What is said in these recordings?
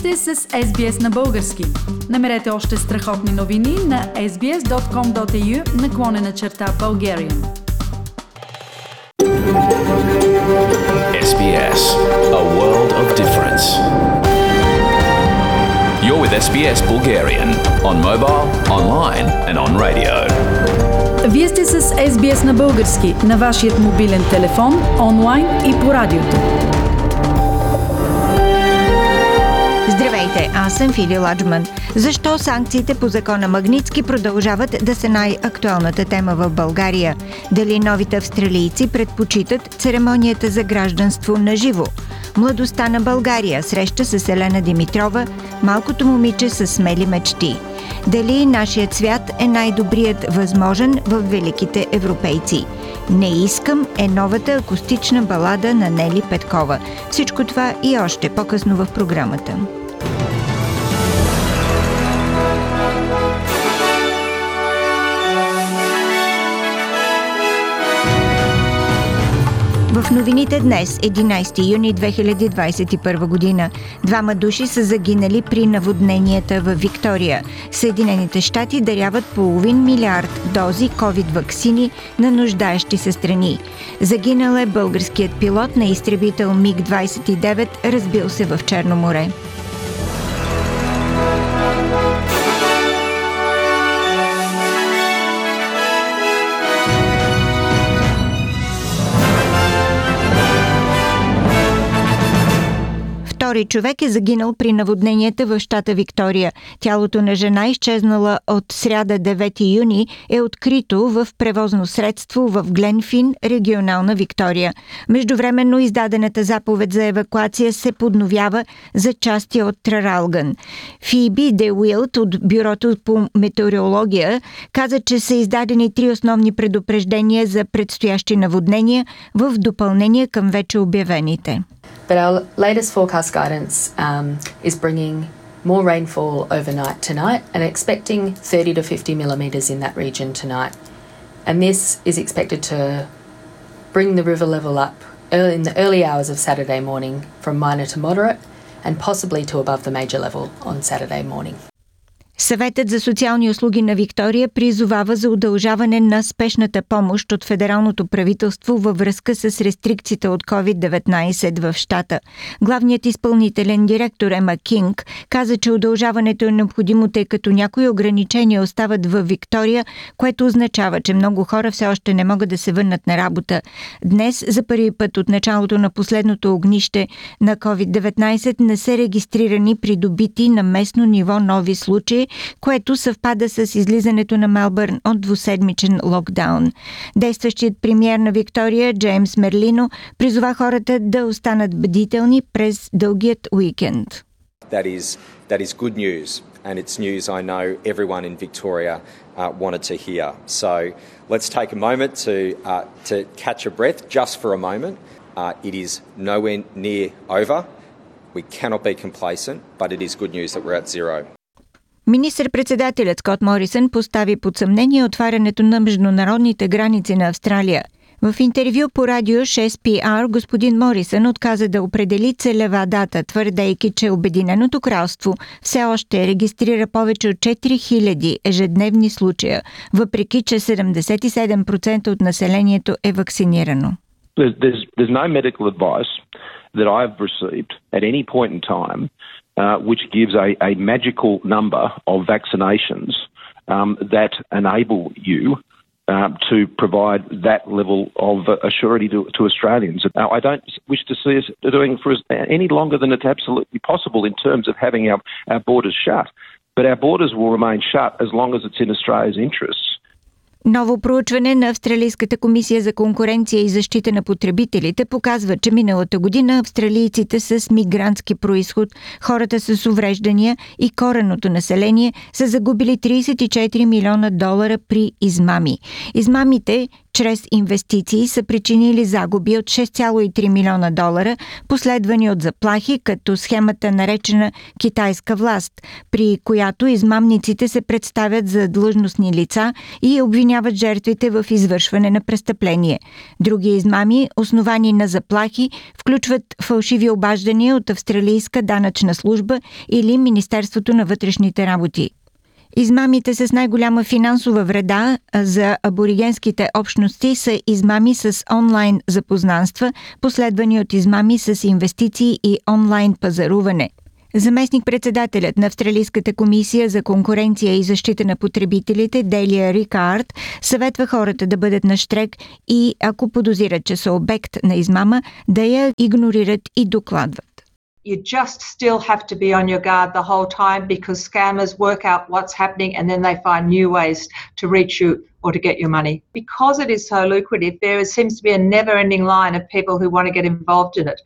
сте с SBS на български. Намерете още страхотни новини на sbs.com.au наклонена черта Bulgarian. SBS, a world of difference. You're with SBS Bulgarian on mobile, online and on radio. Вие сте с SBS на български на вашият мобилен телефон, онлайн и по радиото. Здравейте, аз съм Фили Ладжман. Защо санкциите по закона Магницки продължават да са най-актуалната тема в България? Дали новите австралийци предпочитат церемонията за гражданство на живо? Младостта на България среща с Елена Димитрова, малкото момиче с смели мечти. Дали нашият свят е най-добрият възможен в великите европейци? Не искам е новата акустична балада на Нели Петкова. Всичко това и още по-късно в програмата. В новините днес, 11 юни 2021 година, двама души са загинали при наводненията в Виктория. Съединените щати даряват половин милиард дози COVID-вакцини на нуждаещи се страни. Загинал е българският пилот на изтребител МиГ-29, разбил се в Черно море. Втори човек е загинал при наводненията в щата Виктория. Тялото на жена, изчезнала от сряда 9 юни, е открито в превозно средство в Гленфин, регионална Виктория. Междувременно издадената заповед за евакуация се подновява за части от Траралган. Фиби Де Уилт от Бюрото по метеорология каза, че са издадени три основни предупреждения за предстоящи наводнения в допълнение към вече обявените. But our latest forecast guidance um, is bringing more rainfall overnight tonight and expecting 30 to 50 millimetres in that region tonight. And this is expected to bring the river level up early in the early hours of Saturday morning from minor to moderate and possibly to above the major level on Saturday morning. Съветът за социални услуги на Виктория призовава за удължаване на спешната помощ от федералното правителство във връзка с рестрикциите от COVID-19 в щата. Главният изпълнителен директор Ема Кинг каза, че удължаването е необходимо, тъй като някои ограничения остават в Виктория, което означава, че много хора все още не могат да се върнат на работа. Днес, за първи път от началото на последното огнище на COVID-19, не са регистрирани придобити на местно ниво нови случаи, което съвпада с излизането на Мелбърн от двуседмичен локдаун. Действащият премьер на Виктория Джеймс Мерлино призова хората да останат бдителни през дългият уикенд. That is, that is good news, and it's news I know everyone in Victoria uh, wanted to hear. So let's take a moment to, uh, to catch a breath just for a moment. Uh, it is nowhere near over. We cannot be complacent, but it is good news that we're at zero. Министър-председателят Скот Морисън постави под съмнение отварянето на международните граници на Австралия. В интервю по радио 6PR господин Морисън отказа да определи целева дата, твърдейки, че Обединеното кралство все още регистрира повече от 4000 ежедневни случая, въпреки че 77% от населението е вакцинирано. There's, there's no medical advice that I've received at any point in time uh, which gives a, a magical number of vaccinations um, that enable you uh, to provide that level of uh, assurity to, to Australians. Now, I don't wish to see us doing for us any longer than it's absolutely possible in terms of having our, our borders shut. But our borders will remain shut as long as it's in Australia's interests. Ново проучване на Австралийската комисия за конкуренция и защита на потребителите показва, че миналата година австралийците с мигрантски происход, хората с увреждания и кореното население са загубили 34 милиона долара при измами. Измамите чрез инвестиции са причинили загуби от 6,3 милиона долара, последвани от заплахи, като схемата наречена китайска власт, при която измамниците се представят за длъжностни лица и обвиняват жертвите в извършване на престъпление. Други измами, основани на заплахи, включват фалшиви обаждания от австралийска данъчна служба или Министерството на вътрешните работи. Измамите с най-голяма финансова вреда за аборигенските общности са измами с онлайн запознанства, последвани от измами с инвестиции и онлайн пазаруване. Заместник-председателят на Австралийската комисия за конкуренция и защита на потребителите Делия Рикард съветва хората да бъдат на штрек и, ако подозират, че са обект на измама, да я игнорират и докладват. You just still have to be on your guard the whole time because scammers work out what's happening and then they find new ways to reach you or to get your money. Because it is so lucrative, there seems to be a never ending line of people who want to get involved in it.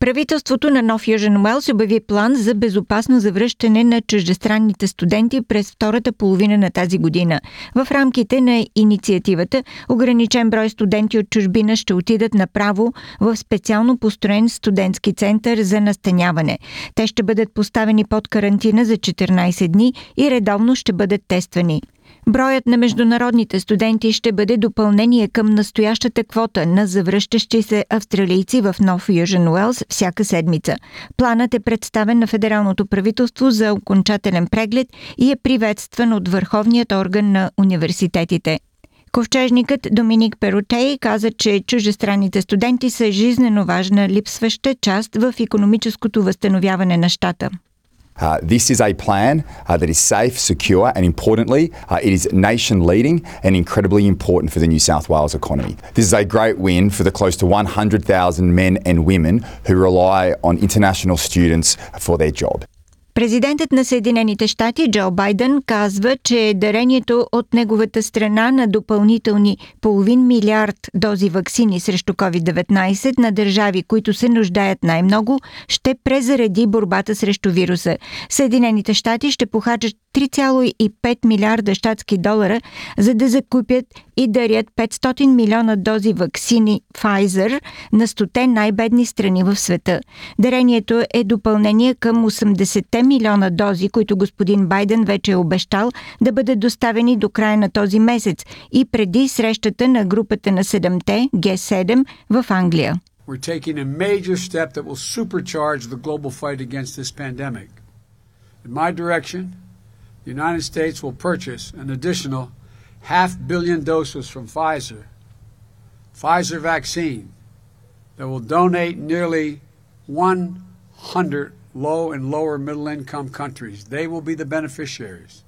Правителството на Нов Южен Уелс обяви план за безопасно завръщане на чуждестранните студенти през втората половина на тази година. В рамките на инициативата ограничен брой студенти от чужбина ще отидат направо в специално построен студентски център за настаняване. Те ще бъдат поставени под карантина за 14 дни и редовно ще бъдат тествани. Броят на международните студенти ще бъде допълнение към настоящата квота на завръщащи се австралийци в Нов Южен Уелс всяка седмица. Планът е представен на федералното правителство за окончателен преглед и е приветстван от върховният орган на университетите. Ковчежникът Доминик Перотей каза, че чужестранните студенти са жизнено важна липсваща част в економическото възстановяване на щата. Uh, this is a plan uh, that is safe, secure, and importantly, uh, it is nation leading and incredibly important for the New South Wales economy. This is a great win for the close to 100,000 men and women who rely on international students for their job. Президентът на Съединените щати Джо Байден казва, че дарението от неговата страна на допълнителни половин милиард дози вакцини срещу COVID-19 на държави, които се нуждаят най-много, ще презареди борбата срещу вируса. Съединените щати ще похарчат 3,5 милиарда щатски долара, за да закупят и дарят 500 милиона дози вакцини Pfizer на 100 най-бедни страни в света. Дарението е допълнение към 80 милиона дози, които господин Байден вече е обещал да бъдат доставени до края на този месец и преди срещата на групата на 7-те Г7 в Англия. We're taking a major step that will supercharge the global fight against this pandemic. In my direction, the United States will purchase an additional half billion doses from Pfizer, Pfizer vaccine, that will donate nearly 100 low and lower middle income countries. They will be the beneficiaries.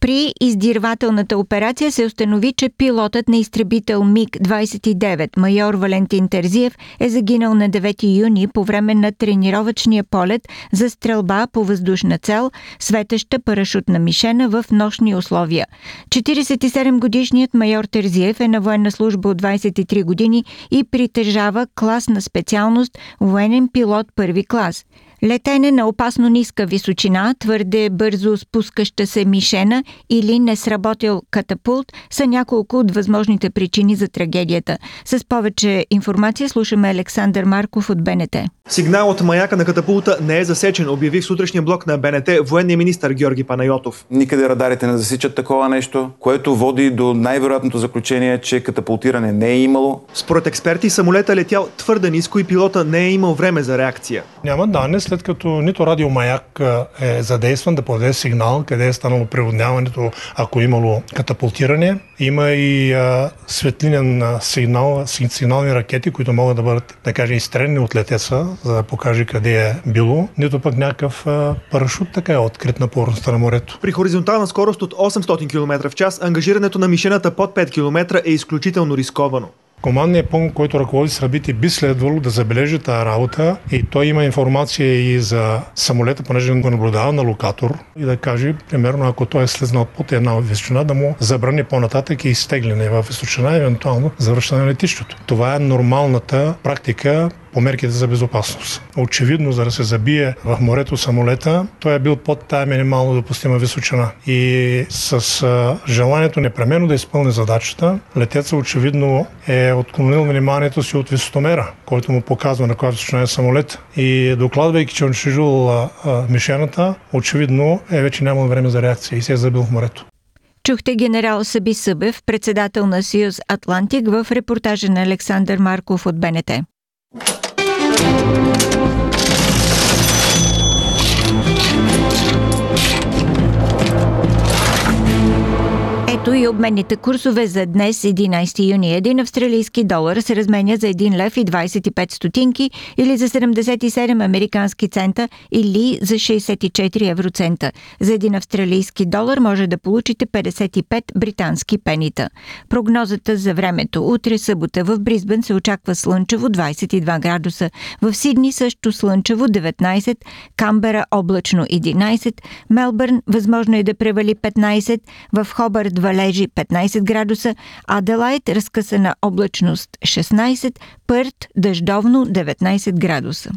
При издирвателната операция се установи, че пилотът на изтребител МиГ-29, майор Валентин Терзиев, е загинал на 9 юни по време на тренировъчния полет за стрелба по въздушна цел, светеща парашутна мишена в нощни условия. 47-годишният майор Терзиев е на военна служба от 23 години и притежава клас на специалност военен пилот първи клас – Летене на опасно ниска височина, твърде бързо спускаща се мишена или не сработил катапулт са няколко от възможните причини за трагедията. С повече информация слушаме Александър Марков от БНТ. Сигнал от маяка на катапулта не е засечен, обяви в сутрешния блок на БНТ военния министр Георги Панайотов. Никъде радарите не засичат такова нещо, което води до най-вероятното заключение, че катапултиране не е имало. Според експерти самолета е летял твърде ниско и пилота не е имал време за реакция. Няма данни след като нито радиомаяк е задействан да подаде сигнал къде е станало преводняването, ако е имало катапултиране. Има и а, светлинен сигнал, сигнални ракети, които могат да бъдат, да кажем, изстрелени от летеца, за да покаже къде е било. Нито пък някакъв а, парашут така е открит на повърхността на морето. При хоризонтална скорост от 800 км в час, ангажирането на мишената под 5 км е изключително рисковано. Командният пункт, който ръководи събитие, би следвало да забележи тази работа и той има информация и за самолета, понеже го наблюдава на локатор и да каже, примерно, ако той е слезнал под една височина, да му забрани по-нататък и изтегляне в височина, евентуално завръщане на летището. Това е нормалната практика по мерките за безопасност. Очевидно, за да се забие в морето самолета, той е бил под тая минимално допустима височина. И с желанието непременно да изпълни задачата, летеца очевидно е отклонил вниманието си от висотомера, който му показва на каква височина е самолет. И докладвайки, че е унищожил мишената, очевидно е вече нямал време за реакция и се е забил в морето. Чухте генерал Саби Събев, председател на Съюз Атлантик в репортажа на Александър Марков от БНТ. Thank you. Ето и обменните курсове за днес, 11 юни. Един австралийски долар се разменя за 1 лев и 25 стотинки или за 77 американски цента или за 64 евроцента. За един австралийски долар може да получите 55 британски пенита. Прогнозата за времето. Утре събота в Бризбен се очаква слънчево 22 градуса. В Сидни също слънчево 19, Камбера облачно 11, Мелбърн възможно е да превали 15, в Хобърт валежи 15 градуса, Аделайт разкъсана облачност 16, Пърт дъждовно 19 градуса.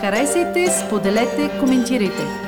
Харесайте, споделете, коментирайте.